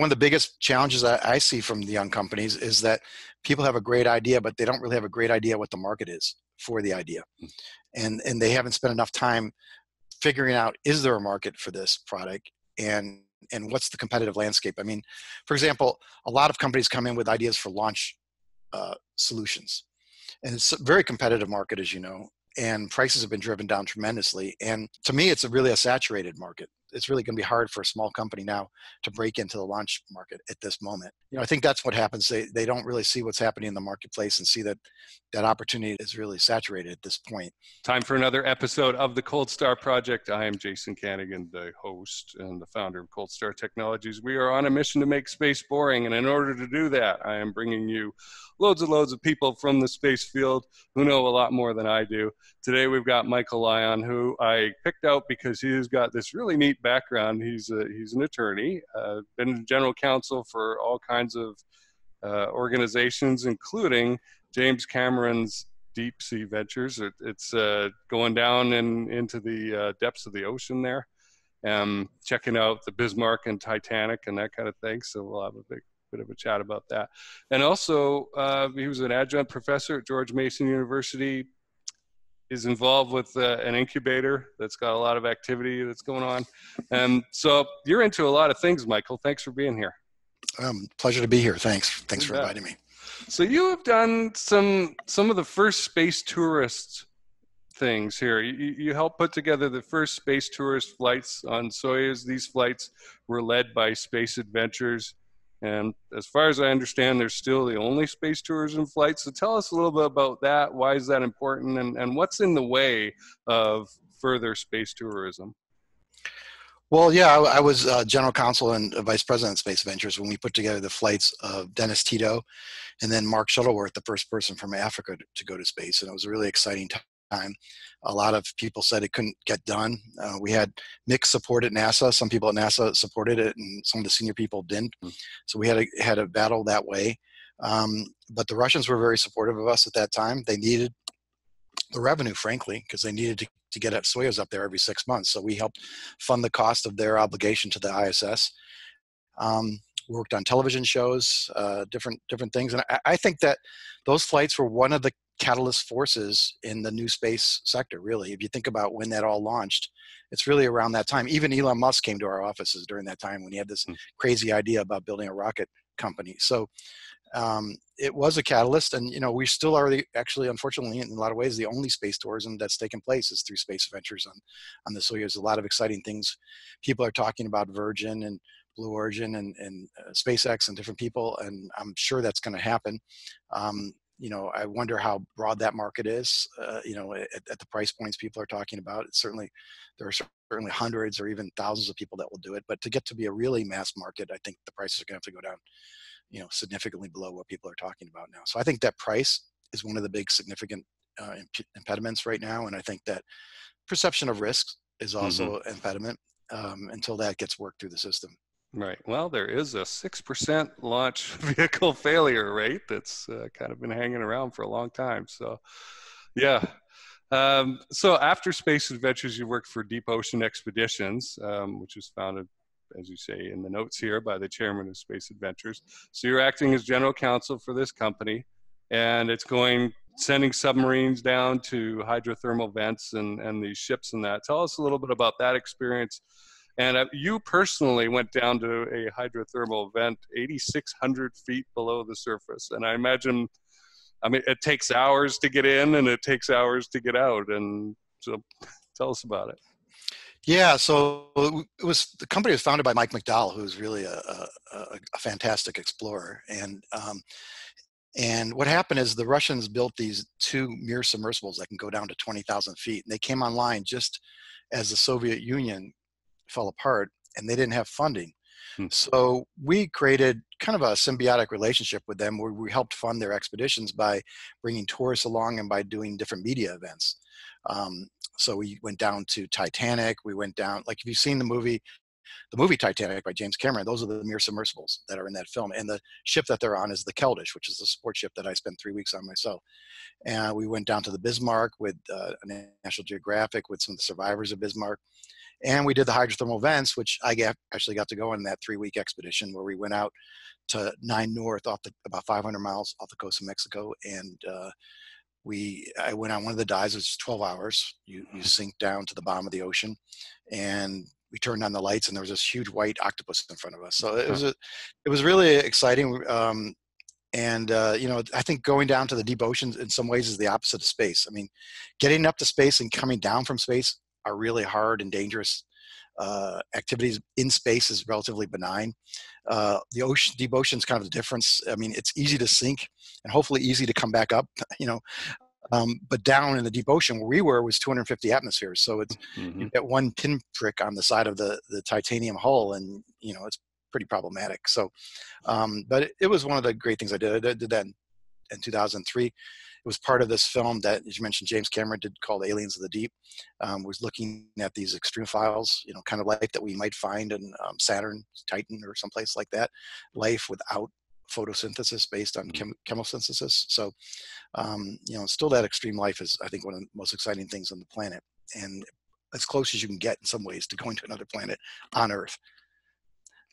one of the biggest challenges I, I see from the young companies is that people have a great idea, but they don't really have a great idea what the market is for the idea, hmm. and and they haven't spent enough time figuring out is there a market for this product and and what's the competitive landscape. I mean, for example, a lot of companies come in with ideas for launch uh, solutions, and it's a very competitive market, as you know and prices have been driven down tremendously. And to me, it's a really a saturated market. It's really going to be hard for a small company now to break into the launch market at this moment. You know, I think that's what happens. They they don't really see what's happening in the marketplace and see that that opportunity is really saturated at this point. Time for another episode of the Cold Star Project. I am Jason Kanigan, the host and the founder of Cold Star Technologies. We are on a mission to make space boring, and in order to do that, I am bringing you loads and loads of people from the space field who know a lot more than I do. Today we've got Michael Lyon, who I picked out because he's got this really neat background. He's a, he's an attorney, uh, been general counsel for all kinds of uh, organizations, including James Cameron's Deep Sea Ventures. It, it's uh, going down in, into the uh, depths of the ocean there. Um, checking out the Bismarck and Titanic and that kind of thing. So we'll have a big bit of a chat about that. And also, uh, he was an adjunct professor at George Mason University. Is involved with uh, an incubator that's got a lot of activity that's going on, and so you're into a lot of things, Michael. Thanks for being here. Um, pleasure to be here. Thanks. Thanks for inviting me. So you have done some some of the first space tourists things here. You, you helped put together the first space tourist flights on Soyuz. These flights were led by Space Adventures. And as far as I understand, they're still the only space tourism flights. So tell us a little bit about that. Why is that important? And, and what's in the way of further space tourism? Well, yeah, I, I was uh, general counsel and vice president of Space Adventures when we put together the flights of Dennis Tito and then Mark Shuttleworth, the first person from Africa to, to go to space. And it was a really exciting time. A lot of people said it couldn't get done. Uh, we had mixed support at NASA. Some people at NASA supported it, and some of the senior people didn't. Mm. So we had a, had a battle that way. Um, but the Russians were very supportive of us at that time. They needed the revenue, frankly, because they needed to, to get at Soyuz up there every six months. So we helped fund the cost of their obligation to the ISS. Um, worked on television shows, uh, different different things, and I, I, think that those flights were one of the catalyst forces in the new space sector really. If you think about when that all launched it's really around that time. Even elon musk came to our offices during that time when he had this mm. crazy idea about building a rocket company. So um, it was a catalyst and you know we still are the, actually unfortunately in a lot of ways the only space tourism that's taken place is through space ventures on on the soyuz a lot of exciting things people are talking about virgin and blue origin and, and uh, spacex and different people and i'm sure that's going to happen. Um, you know, I wonder how broad that market is. Uh, you know, at, at, the price points people are talking about, it's certainly there are certainly hundreds or even thousands of people that will do it. But to get to be a really mass market, I think the prices are going to have to go down, you know, significantly below what people are talking about now. So I think that price is one of the big significant uh, imp- impediments right now, and I think that perception of risk is also mm-hmm. an impediment um, until that gets worked through the system. Right. Well, there is a 6% launch vehicle failure rate that's uh, kind of been hanging around for a long time. So, yeah. Um, so, after Space Adventures, you worked for Deep Ocean Expeditions, um, which was founded, as you say in the notes here, by the chairman of Space Adventures. So, you're acting as general counsel for this company, and it's going sending submarines down to hydrothermal vents and, and these ships and that. Tell us a little bit about that experience and uh, you personally went down to a hydrothermal vent 8,600 feet below the surface. And I imagine, I mean, it takes hours to get in and it takes hours to get out. And so tell us about it. Yeah, so it was the company was founded by Mike McDowell, who's really a, a, a fantastic explorer. And um, and what happened is the Russians built these two Mir submersibles that can go down to 20,000 feet. And they came online just as the Soviet Union fell apart and they didn't have funding. Hmm. So we created kind of a symbiotic relationship with them where we helped fund their expeditions by bringing tourists along and by doing different media events. Um, so we went down to Titanic. We went down, like if you've seen the movie, the movie Titanic by James Cameron, those are the Mir submersibles that are in that film. And the ship that they're on is the Keldysh, which is the support ship that I spent three weeks on myself. And we went down to the Bismarck with uh, National Geographic with some of the survivors of Bismarck And we did the hydrothermal vents, which I actually got to go on that three week expedition where we went out to nine north off the about 500 miles off the coast of Mexico. And uh, we, I went on one of the dives, which is 12 hours. You, you sink down to the bottom of the ocean and we turned on the lights and there was this huge white octopus in front of us. So it was a, it was really exciting. Um, and uh, you know, I think going down to the deep oceans in some ways is the opposite of space. I mean, getting up to space and coming down from space are really hard and dangerous. Uh, activities in space is relatively benign. Uh, the ocean, deep ocean is kind of the difference. I mean, it's easy to sink and hopefully easy to come back up. You know, um, but down in the deep ocean where we were was 250 atmospheres. So it's mm-hmm. you get one pinprick on the side of the the titanium hull, and you know it's pretty problematic. So, um, but it, it, was one of the great things I did. I did that in, in 2003. It was part of this film that, as you mentioned, James Cameron did called Aliens of the Deep. Um, was looking at these extreme extremophiles, you know, kind of life that we might find in um, Saturn, Titan, or someplace like that. Life without photosynthesis based on chem- chemosynthesis. So, um, you know, still that extreme life is, I think, one of the most exciting things on the planet, and as close as you can get in some ways to going to another planet on Earth.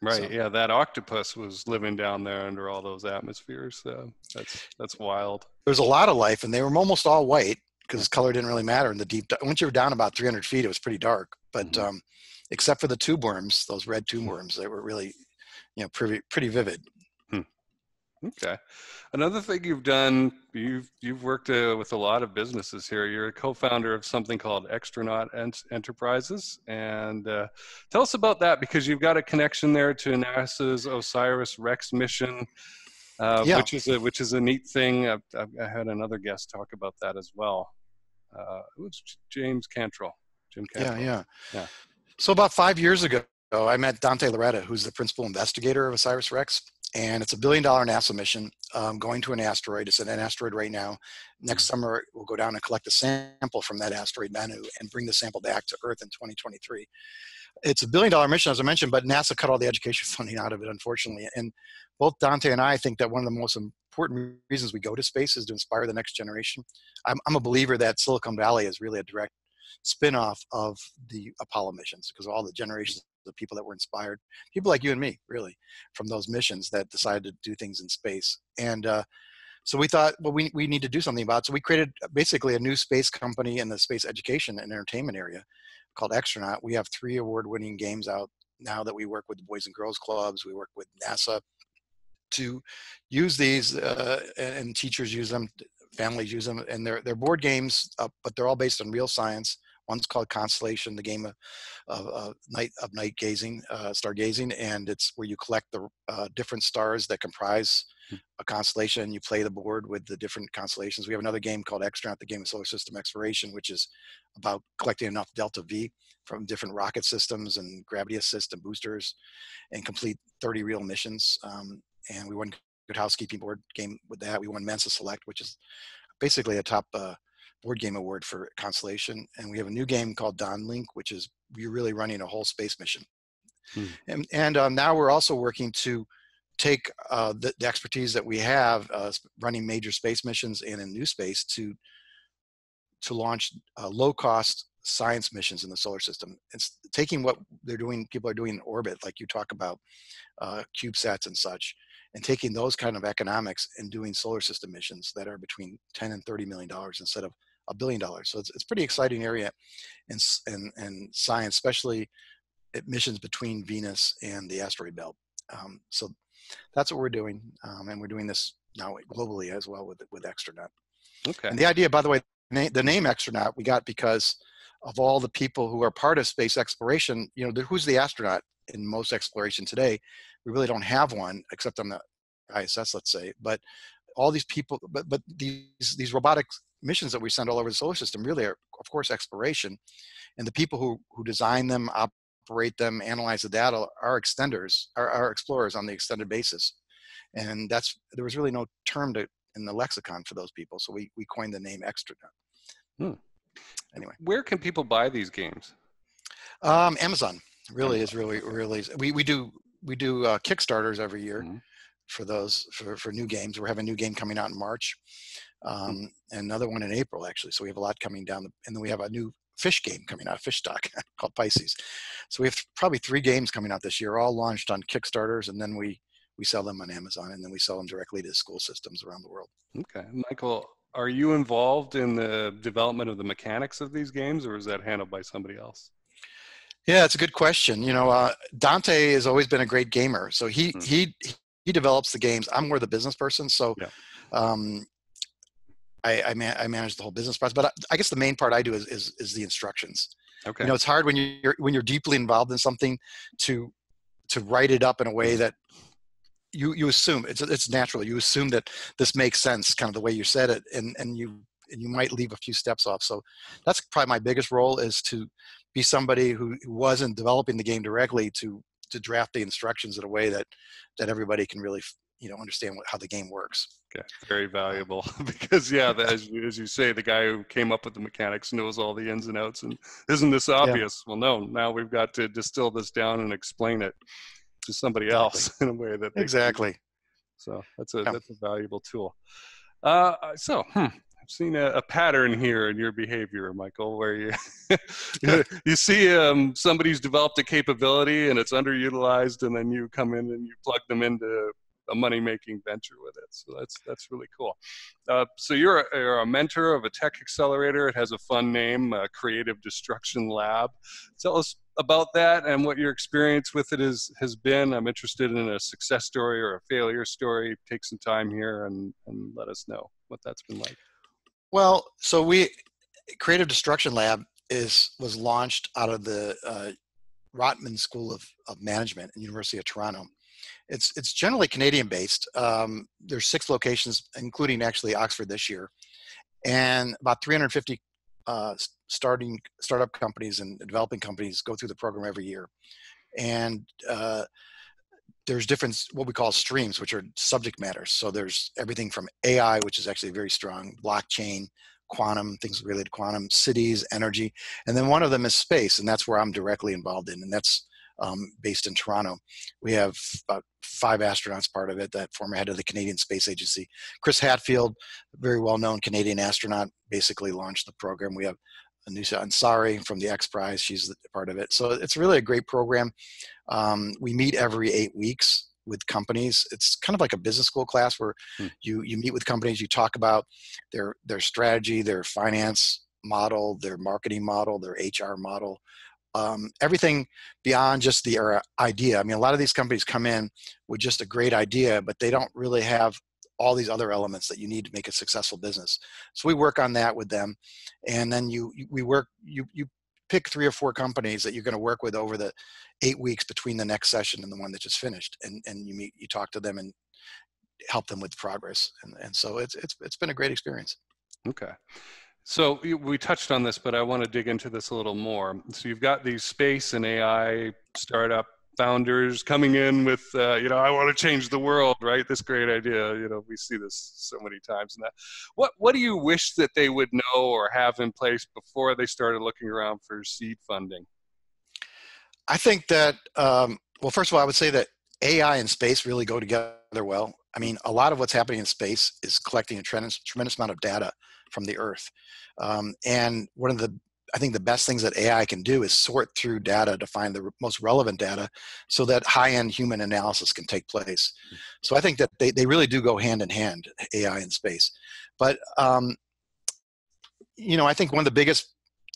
Right. So, yeah, that octopus was living down there under all those atmospheres. So that's that's wild. There's a lot of life, and they were almost all white because color didn't really matter in the deep. Once you were down about 300 feet, it was pretty dark. But mm-hmm. um, except for the tube worms, those red tube worms, they were really, you know, pretty pretty vivid. Okay. Another thing you've done, you've you've worked uh, with a lot of businesses here. You're a co-founder of something called Xtronaut Ent- Enterprises, and uh, tell us about that because you've got a connection there to NASA's OSIRIS-REx mission, uh, yeah. which is a which is a neat thing. I've, I've, i had another guest talk about that as well. Uh, it was James Cantrell. Jim Cantrell. Yeah, yeah, yeah. So about five years ago, I met Dante Lauretta, who's the principal investigator of OSIRIS-REx and it's a billion dollar NASA mission um, going to an asteroid. It's an asteroid right now. Next mm-hmm. summer, we'll go down and collect a sample from that asteroid Bennu and bring the sample back to Earth in 2023. It's a billion dollar mission, as I mentioned, but NASA cut all the education funding out of it, unfortunately. And both Dante and I think that one of the most important reasons we go to space is to inspire the next generation. I'm, I'm a believer that Silicon Valley is really a direct spin-off of the Apollo missions because all the generations of people that were inspired, people like you and me, really, from those missions that decided to do things in space. And uh, so we thought, well, we, we need to do something about it. So we created basically a new space company in the space education and entertainment area called Xtronaut. We have three award winning games out now that we work with the Boys and Girls Clubs. We work with NASA to use these, uh, and teachers use them, families use them, and they're, they're board games, uh, but they're all based on real science One's called Constellation, the game of, of, of night of night gazing, uh, stargazing, and it's where you collect the uh, different stars that comprise hmm. a constellation. And You play the board with the different constellations. We have another game called Xtronaut, the game of solar system exploration, which is about collecting enough delta V from different rocket systems and gravity assist and boosters, and complete 30 real missions. Um, and we won good housekeeping board game with that. We won Mensa Select, which is basically a top uh, board game award for Constellation, and we have a new game called Downlink, which is we're really running a whole space mission. Hmm. And, and um, now we're also working to take uh, the, the, expertise that we have uh, running major space missions and in new space to to launch uh, low cost science missions in the solar system. It's taking what they're doing, people are doing in orbit, like you talk about uh, CubeSats and such, and taking those kind of economics and doing solar system missions that are between 10 and 30 million dollars instead of a billion dollars. So it's, it's a pretty exciting area in, in, in science, especially missions between Venus and the asteroid belt. Um, so that's what we're doing. Um, and we're doing this now globally as well with, with Xtronaut. Okay. And the idea, by the way, the name Xtronaut we got because of all the people who are part of space exploration. You know, who's the astronaut in most exploration today? We really don't have one except on the ISS, let's say. But all these people, but but these these robotic missions that we send all over the solar system really are, of course, exploration, and the people who who design them, operate them, analyze the data are extenders, are, are explorers on the extended basis, and that's there was really no term to in the lexicon for those people, so we we coined the name Xtronaut. Hmm. Anyway, where can people buy these games? Um, Amazon really is really really we we do we do uh, Kickstarters every year. Mm-hmm for those for, for new games. We're having a new game coming out in March, hmm. um, and another one in April actually. So we have a lot coming down, the, and then we have a new fish game coming out, fish stock called Pisces. So we have probably three games coming out this year, all launched on Kickstarters, and then we we sell them on Amazon, and then we sell them directly to school systems around the world. Okay, Michael, are you involved in the development of the mechanics of these games, or is that handled by somebody else? Yeah, it's a good question. You know, uh, Dante has always been a great gamer, so he mm-hmm. he he develops the games. I'm more the business person, so yeah. um, I I, man, I, manage the whole business process. But I, I, guess the main part I do is, is is the instructions. Okay. You know, it's hard when you're when you're deeply involved in something to to write it up in a way that you you assume it's it's natural. You assume that this makes sense, kind of the way you said it, and and you and you might leave a few steps off. So that's probably my biggest role is to be somebody who, wasn't developing the game directly to to draft the instructions in a way that that everybody can really you know understand what, how the game works. Okay, very valuable because yeah, the, as, as you say, the guy who came up with the mechanics knows all the ins and outs. And isn't this obvious? Yeah. Well, no. Now we've got to distill this down and explain it to somebody else in a way that exactly. Can. So that's a yeah. that's a valuable tool. Uh, so hmm, seen a, a, pattern here in your behavior, Michael, where you you see um, somebody's developed a capability and it's underutilized, and then you come in and you plug them into a money making venture with it. So that's that's really cool. Uh, so you're a, you're a, mentor of a tech accelerator. It has a fun name, uh, Creative Destruction Lab. Tell us about that and what your experience with it is has been. I'm interested in a success story or a failure story. Take some time here and and let us know what that's been like. Well, so we Creative Destruction Lab is was launched out of the uh, Rotman School of, of Management at University of Toronto. It's it's generally Canadian based. Um, there's six locations, including actually Oxford this year, and about 350 uh, starting startup companies and developing companies go through the program every year. And uh, there's different what we call streams, which are subject matters. So there's everything from AI, which is actually very strong, blockchain, quantum, things related to quantum, cities, energy, and then one of them is space, and that's where I'm directly involved in, and that's um, based in Toronto. We have about five astronauts part of it, that former head of the Canadian Space Agency. Chris Hadfield, very well known Canadian astronaut, basically launched the program. We have Anousheh Ansari from the X Prize, she's part of it. So it's really a great program. Um, we meet every eight weeks with companies. It's kind of like a business school class where hmm. you you meet with companies, you talk about their their strategy, their finance model, their marketing model, their HR model, um, everything beyond just the uh, idea. I mean, a lot of these companies come in with just a great idea, but they don't really have all these other elements that you need to make a successful business. So we work on that with them, and then you, you we work you you pick three or four companies that you're going to work with over the eight weeks between the next session and the one that just finished, and and you meet you talk to them and help them with progress, and and so it's it's it's been a great experience. Okay. So we touched on this, but I want to dig into this a little more. So you've got these space and AI startup founders coming in with, uh, you know, I want to change the world, right? This great idea. You know, we see this so many times. And that, what what do you wish that they would know or have in place before they started looking around for seed funding? I think that, um, well, first of all, I would say that AI and space really go together well. I mean, a lot of what's happening in space is collecting a tremendous, tremendous amount of data from the earth. Um, and one of the I think the best things that AI can do is sort through data to find the most relevant data so that high end human analysis can take place. Hmm. So I think that they, they really do go hand in hand, AI and space. But, um, you know, I think one of the biggest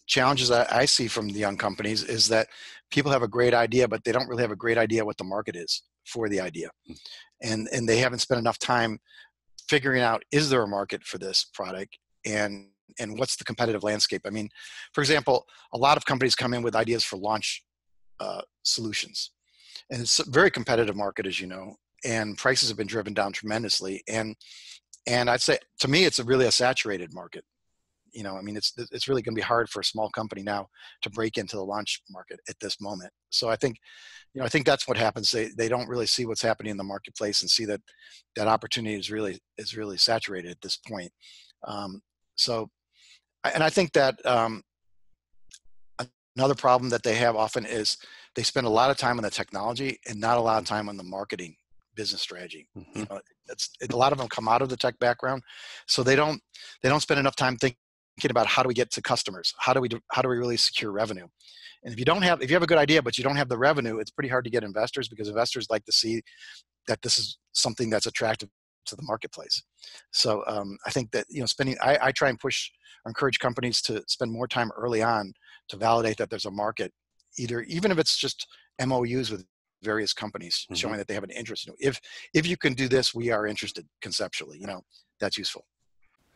challenges I, I see from the young companies is that people have a great idea, but they don't really have a great idea what the market is for the idea. Hmm. And, and they haven't spent enough time figuring out is there a market for this product and and what's the competitive landscape? I mean for example a lot of companies come in with ideas for launch uh, solutions. And it's a very competitive market as you know and prices have been driven down tremendously and and i'd say to me it's a really a saturated market. You know i mean it's it's really going to be hard for a small company now to break into the launch market at this moment. So i think you know i think that's what happens. They they don't really see what's happening in the marketplace and see that that opportunity is really is really saturated at this point. Um, so, and I think that um, another problem that they have often is they spend a lot of time on the technology and not a lot of time on the marketing business strategy. Mm-hmm. You know, it's it, a lot of them come out of the tech background, so they don't they don't spend enough time thinking about how do we get to customers? How do we do, how do we really secure revenue? And if you don't have if you have a good idea but you don't have the revenue, it's pretty hard to get investors because investors like to see that this is something that's attractive to the marketplace. So um, I think that you know spending I, I try and push or encourage companies to spend more time early on to validate that there's a market, either even if it's just MOUs with various companies mm-hmm. showing that they have an interest. You know, if if you can do this, we are interested conceptually. You know, that's useful.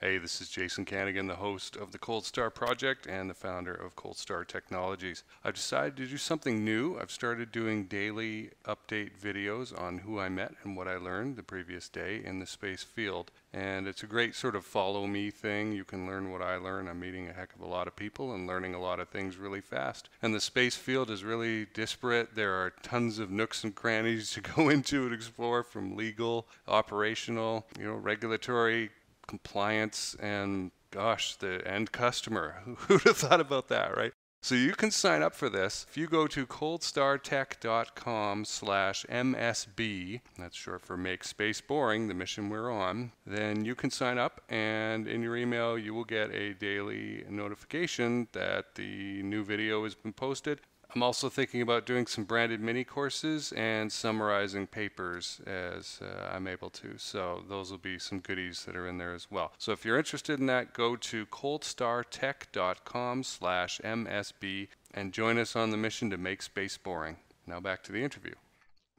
Hey, this is Jason Kanigan, the host of the Cold Star Project and the founder of Cold Star Technologies. I've decided to do something new. I've started doing daily update videos on who I met and what I learned the previous day in the space field. And it's a great sort of follow me thing. You can learn what I learn. I'm meeting a heck of a lot of people and learning a lot of things really fast. And the space field is really disparate. There are tons of nooks and crannies to go into and explore from legal, operational, you know, regulatory, compliance and gosh, the end customer. Who'd have thought about that, right? So you can sign up for this. If you go to coldstartech.com slash MSB, that's short for Make Space Boring, the mission we're on, then you can sign up and in your email you will get a daily notification that the new video has been posted I'm also thinking about doing some branded mini courses and summarizing papers as uh, I'm able to. So those will be some goodies that are in there as well. So if you're interested in that, go to coldstartech.com slash MSB and join us on the mission to make space boring. Now back to the interview.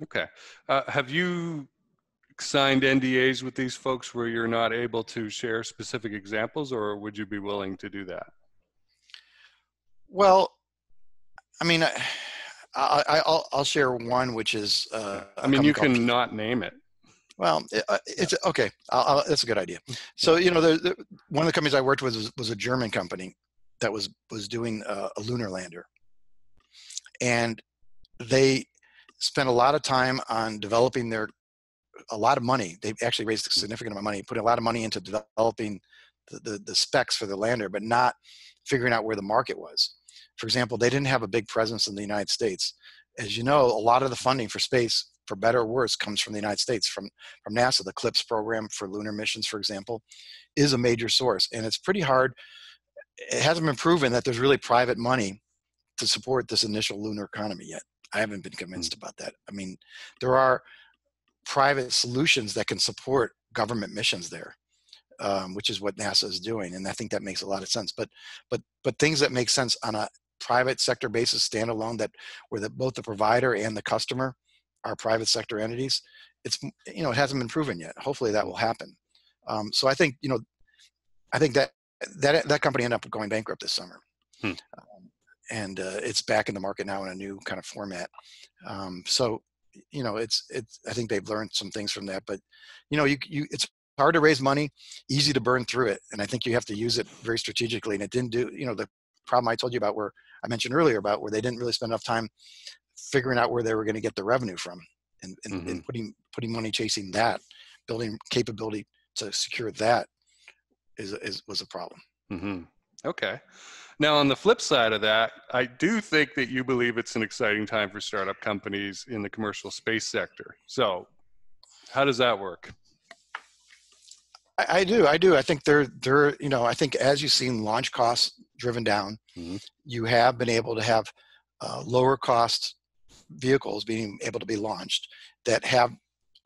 Okay. Uh, have you signed NDAs with these folks where you're not able to share specific examples or would you be willing to do that? Well, I mean, I, I, will I'll share one, which is. Uh, I mean, you can not name it. Well, it, uh, it's okay. I'll, I'll, that's a good idea. So you know, the, the, one of the companies I worked with was, was a German company that was was doing uh, a lunar lander, and they spent a lot of time on developing their a lot of money. They actually raised a significant amount of money, putting a lot of money into developing the, the, the specs for the lander, but not figuring out where the market was. For example, they didn't have a big presence in the United States. As you know, a lot of the funding for space, for better or worse, comes from the United States, from, from NASA. The CLPS program for lunar missions, for example, is a major source. And it's pretty hard. It hasn't been proven that there's really private money to support this initial lunar economy yet. I haven't been convinced mm. about that. I mean, there are private solutions that can support government missions there um, which is what NASA is doing, and I think that makes a lot of sense. But but but things that make sense on a private sector basis, standalone, that where the, both the provider and the customer are private sector entities, it's you know it hasn't been proven yet. Hopefully that will happen. Um, so I think you know, I think that that that company ended up going bankrupt this summer. Hmm. Um, and uh, it's back in the market now in a new kind of format. Um, so, you know, it's it's. I think they've learned some things from that. But, you know, you you it's hard to raise money, easy to burn through it. And I think you have to use it very strategically. And it didn't do, you know, the problem I told you about where I mentioned earlier about where they didn't really spend enough time figuring out where they were going to get the revenue from and, and, mm-hmm. and putting, putting money chasing that, building capability to secure that is, is was a problem. Mm-hmm. Okay. Now, on the flip side of that, I do think that you believe it's an exciting time for startup companies in the commercial space sector. So, how does that work? I, I, do. I do. I think they're they're you know I think as you've seen launch costs driven down, mm-hmm. you have been able to have uh, lower cost vehicles being able to be launched that have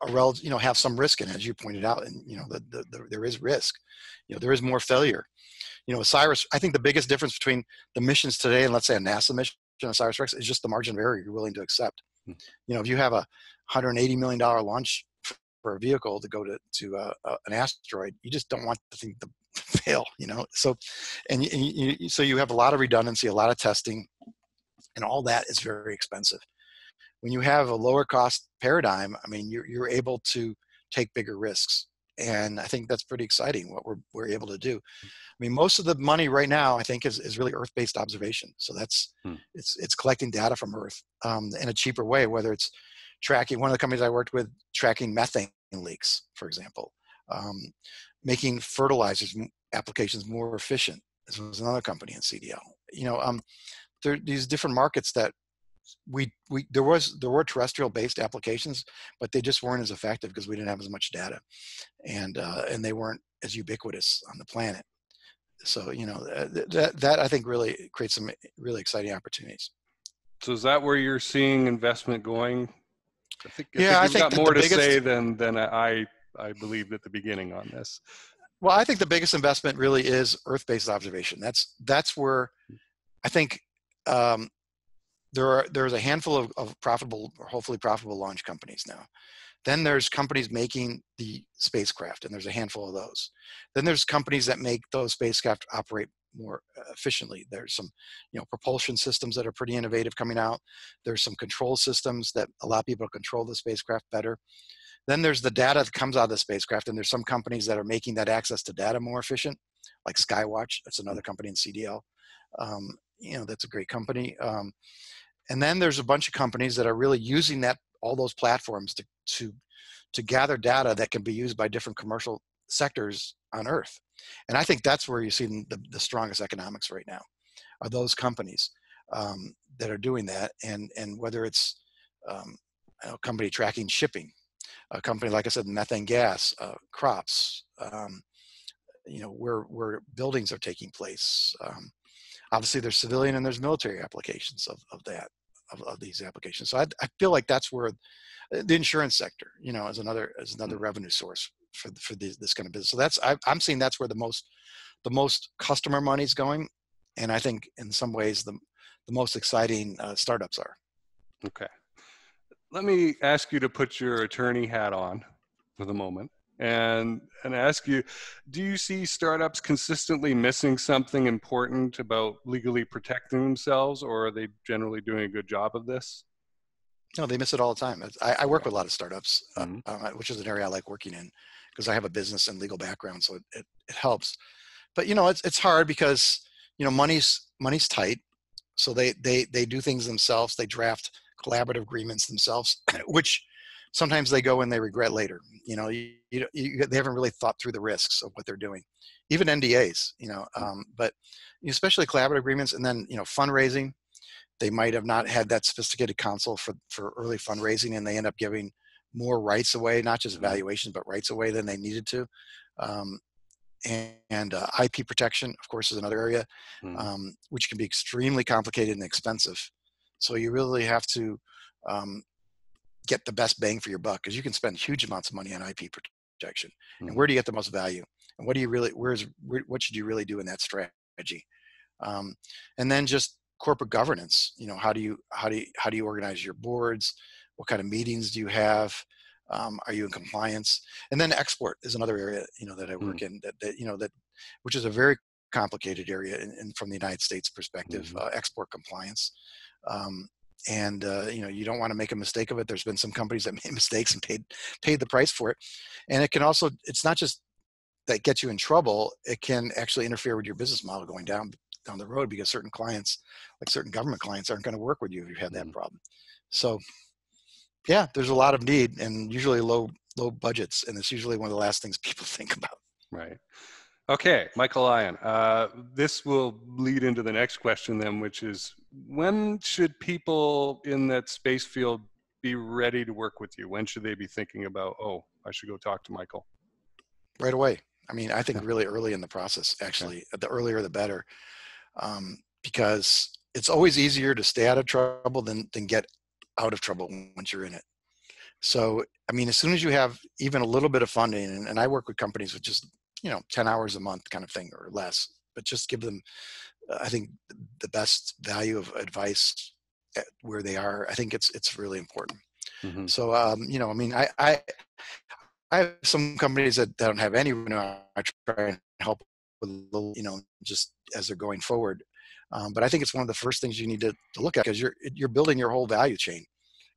a rel you know have some risk in it, as you pointed out, and you know the, the, the, there is risk. You know there is more failure. You know, Osiris. I think the biggest difference between the missions today and let's say a NASA mission, Osiris Rex, is just the margin of error you're willing to accept. Mm-hmm. You know, if you have a 180 million dollar launch for a vehicle to go to to uh, uh, an asteroid, you just don't want the thing to fail, you know. So, and, and you, so you have a lot of redundancy, a lot of testing, and all that is very expensive. When you have a lower cost paradigm, I mean, you're you're able to take bigger risks, and I think that's pretty exciting what we're we're able to do. I mean, most of the money right now, I think, is is really Earth based observation. So that's hmm. it's it's collecting data from Earth um, in a cheaper way, whether it's tracking one of the companies I worked with tracking methane leaks, for example, um, making fertilizers applications more efficient. This was another company in CDL. You know, um, there these different markets that we we there was there were terrestrial based applications, but they just weren't as effective because we didn't have as much data, and uh, and they weren't as ubiquitous on the planet. So you know that that I think really creates some really exciting opportunities. So is that where you're seeing investment going? I think, I yeah, think I think got more to biggest- say than than I I believed at the beginning on this. Well, I think the biggest investment really is Earth-based observation. That's that's where I think um, there are there's a handful of, of profitable, hopefully profitable launch companies now. Then there's companies making the spacecraft, and there's a handful of those. Then there's companies that make those spacecraft operate more efficiently. There's some, you know, propulsion systems that are pretty innovative coming out. There's some control systems that allow people to control the spacecraft better. Then there's the data that comes out of the spacecraft, and there's some companies that are making that access to data more efficient, like Skywatch. That's another company in CDL. Um, you know, that's a great company. Um, and then there's a bunch of companies that are really using that all those platforms to to to gather data that can be used by different commercial sectors on Earth. And I think that's where you see the, the strongest economics right now, are those companies um, that are doing that. And and whether it's um, a company tracking shipping, a company like I said, methane gas, uh, crops, um, you know, where where buildings are taking place. Um, obviously, there's civilian and there's military applications of, of that of, of these applications. So I, I feel like that's where the insurance sector, you know, is another is another revenue source for for this, this kind of business. So that's I, I'm seeing that's where the most the most customer money is going, and I think in some ways the the most exciting uh, startups are. Okay. Let me ask you to put your attorney hat on for the moment and and ask you do you see startups consistently missing something important about legally protecting themselves or are they generally doing a good job of this? No, they miss it all the time. I, I work with a lot of startups, uh, Mhm. uh, which is an area I like working in because I have a business and legal background, so it, it, it helps. But you know, it's it's hard because you know money's money's tight, so they they they do things themselves. They draft collaborative agreements themselves, which sometimes they go and they regret later. You know, you, you, you they haven't really thought through the risks of what they're doing, even NDAs. You know, um, but especially collaborative agreements, and then you know fundraising they might have not had that sophisticated counsel for for early fundraising and they end up giving more rights away not just Mhm. valuations but rights away than they needed to um, and, and uh, ip protection of course is another area Mhm. um, which can be extremely complicated and expensive so you really have to um, get the best bang for your buck because you can spend huge amounts of money on ip protection. Mhm. and where do you get the most value? And what do you really where's where, what should you really do in that strategy? Um, and then just corporate governance you know how do you how do you how do you organize your boards? What kind of meetings do you have? Um, are you in compliance? And then export is another area you know that i work in that, that you know that which is a very complicated area in, in from the united states perspective Mhm. uh, export compliance um, and uh, you know you don't want to make a mistake of it. There's been some companies that made mistakes and paid paid the price for it. And it can also it's not just that gets you in trouble. It can actually interfere with your business model going down down the road because certain clients like certain government clients aren't going to work with you if you have that Mhm. problem. So yeah there's a lot of need and usually low low budgets and it's usually one of the last things people think about. Right. Okay, Michael Lyon. Uh, this will lead into the next question then, which is when should people in that space field be ready to work with you? When should they be thinking about, oh, I should go talk to Michael? right away i mean i think really early in the process actually the earlier the better um, because it's always easier to stay out of trouble than than get out of trouble once you're in it so i mean as soon as you have even a little bit of funding and, and i work with companies with just you know 10 hours a month kind of thing or less but just give them uh, i think the best value of advice at where they are i think it's it's really important Mhm. so um, you know i mean i i i have some companies that don't have any revenue i try and help with a little, you know just as they're going forward um, but i think it's one of the first things you need to, to look at because you're you're building your whole value chain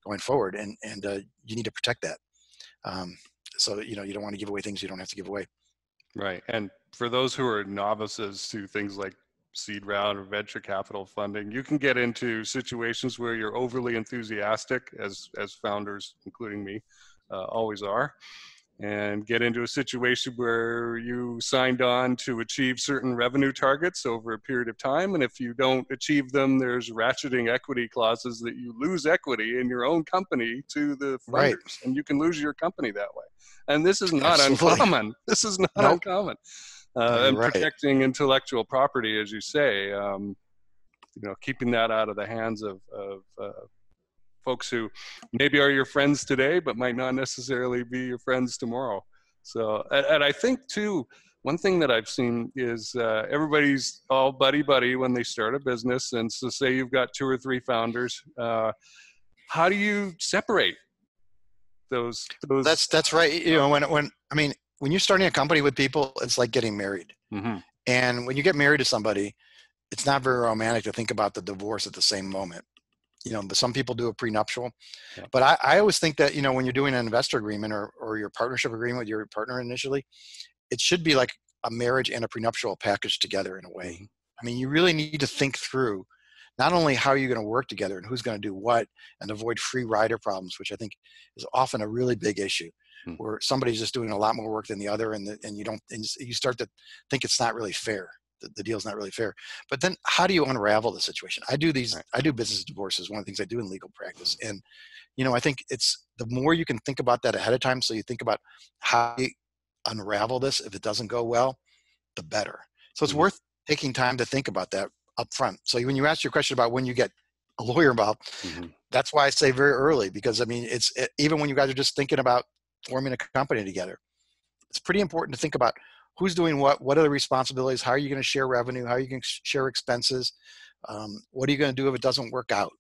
going forward and and uh, you need to protect that um, so you know you don't want to give away things you don't have to give away Right. And for those who are novices to things like seed round or venture capital funding, you can get into situations where you're overly enthusiastic, as as founders, including me, uh, always are, and get into a situation where you signed on to achieve certain revenue targets over a period of time, and if you don't achieve them, there's ratcheting equity clauses that you lose equity in your own company to the funders, Right. and you can lose your company that way. And this is not Absolutely. uncommon. This is not Nope. uncommon. uh, and Right. protecting intellectual property, as you say. Um, you know, keeping that out of the hands of, of uh, folks who maybe are your friends today, but might not necessarily be your friends tomorrow. So, and, and I think too, one thing that I've seen is uh, everybody's all buddy buddy when they start a business, and so say you've got two or three founders. Uh, how do you separate those? Those That's that's right. You know, when when I mean, when you're starting a company with people, it's like getting married. Mhm. And when you get married to somebody, it's not very romantic to think about the divorce at the same moment. You know, some people do a prenuptial. Yeah. But I, I always think that, you know, when you're doing an investor agreement or, or your partnership agreement with your partner initially, it should be like a marriage and a prenuptial package together in a way. I mean, you really need to think through not only how you're going to work together and who's going to do what and avoid free rider problems, which I think is often a really big issue Hmm. where somebody's just doing a lot more work than the other and, the, and you don't, and you start to think it's not really fair. The, the deal's not really fair. But then how do you unravel the situation? I do these, Right. I do business divorces, one of the things I do in legal practice. And, you know, I think it's the more you can think about that ahead of time. So you think about how you unravel this. If it doesn't go well, the better. So it's Mhm. worth taking time to think about that up front. So when you ask your question about when you get a lawyer involved, Mhm. that's why I say very early because I mean it's it, even when you guys are just thinking about forming a company together, it's pretty important to think about who's doing what, what are the responsibilities, how are you going to share revenue, how are you going to share expenses, um, what are you going to do if it doesn't work out,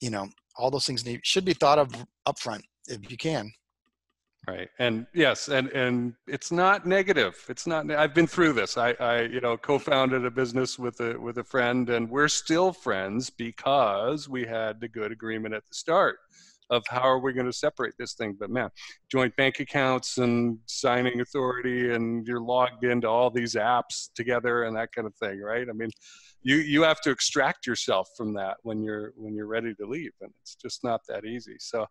you know, all those things need, should be thought of upfront if you can. Right. And yes, and and it's not negative. It's not. I've been through this. I, I you know co-founded a business with a with a friend, and we're still friends because we had the good agreement at the start of how are we going to separate this thing. But man, joint bank accounts and signing authority, and you're logged into all these apps together and that kind of thing, right? I mean, you you have to extract yourself from that when you're when you're ready to leave, and it's just not that easy. So,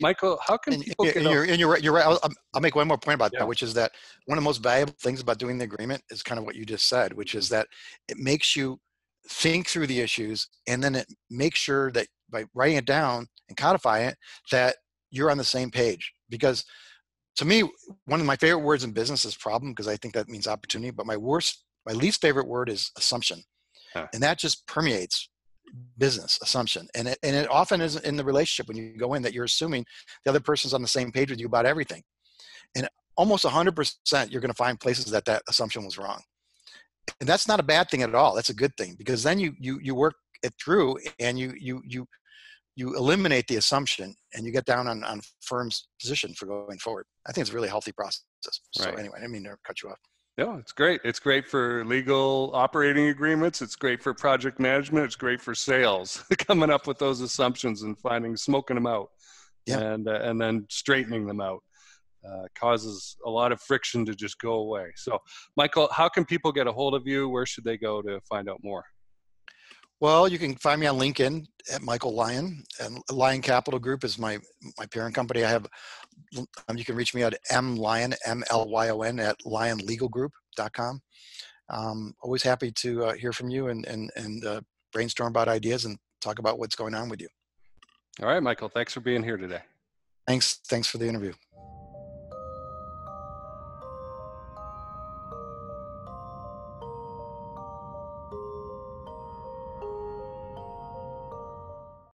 Michael, how can And, people and get? you're, and you're right. You're right. I'll, I'll- I'll make one more point about Yeah. that, which is that one of the most valuable things about doing the agreement is kind of what you just said, which is that it makes you think through the issues, and then it makes sure that by writing it down and codifying it, that you're on the same page. Because to me, one of my favorite words in business is problem, because I think that means opportunity. But my worst, my least favorite word is assumption, Huh. and that just permeates business assumption and it, and it often is in the relationship when you go in that you're assuming the other person's on the same page with you about everything. And almost 100% you're going to find places that that assumption was wrong. And that's not a bad thing at all. That's a good thing because then you you you work it through and you you you you eliminate the assumption and you get down on on firm's position for going forward. I think it's a really healthy process. So Right. anyway, I mean to cut you off. No, it's great. It's great for legal operating agreements. It's great for project management. It's great for sales. Coming up with those assumptions and finding, smoking them out, Yeah. and uh, and then straightening them out uh, causes a lot of friction to just go away. So, Michael, how can people get a hold of you? Where should they go to find out more? Well, you can find me on LinkedIn at Michael Lyon, and Lyon Capital Group is my my parent company. I have um, you can reach me at m lyon m l y o n at lyonlegalgroup.com. Um, always happy to uh, hear from you and and and uh, brainstorm about ideas and talk about what's going on with you. All right, Michael. Thanks for being here today. Thanks thanks for the interview.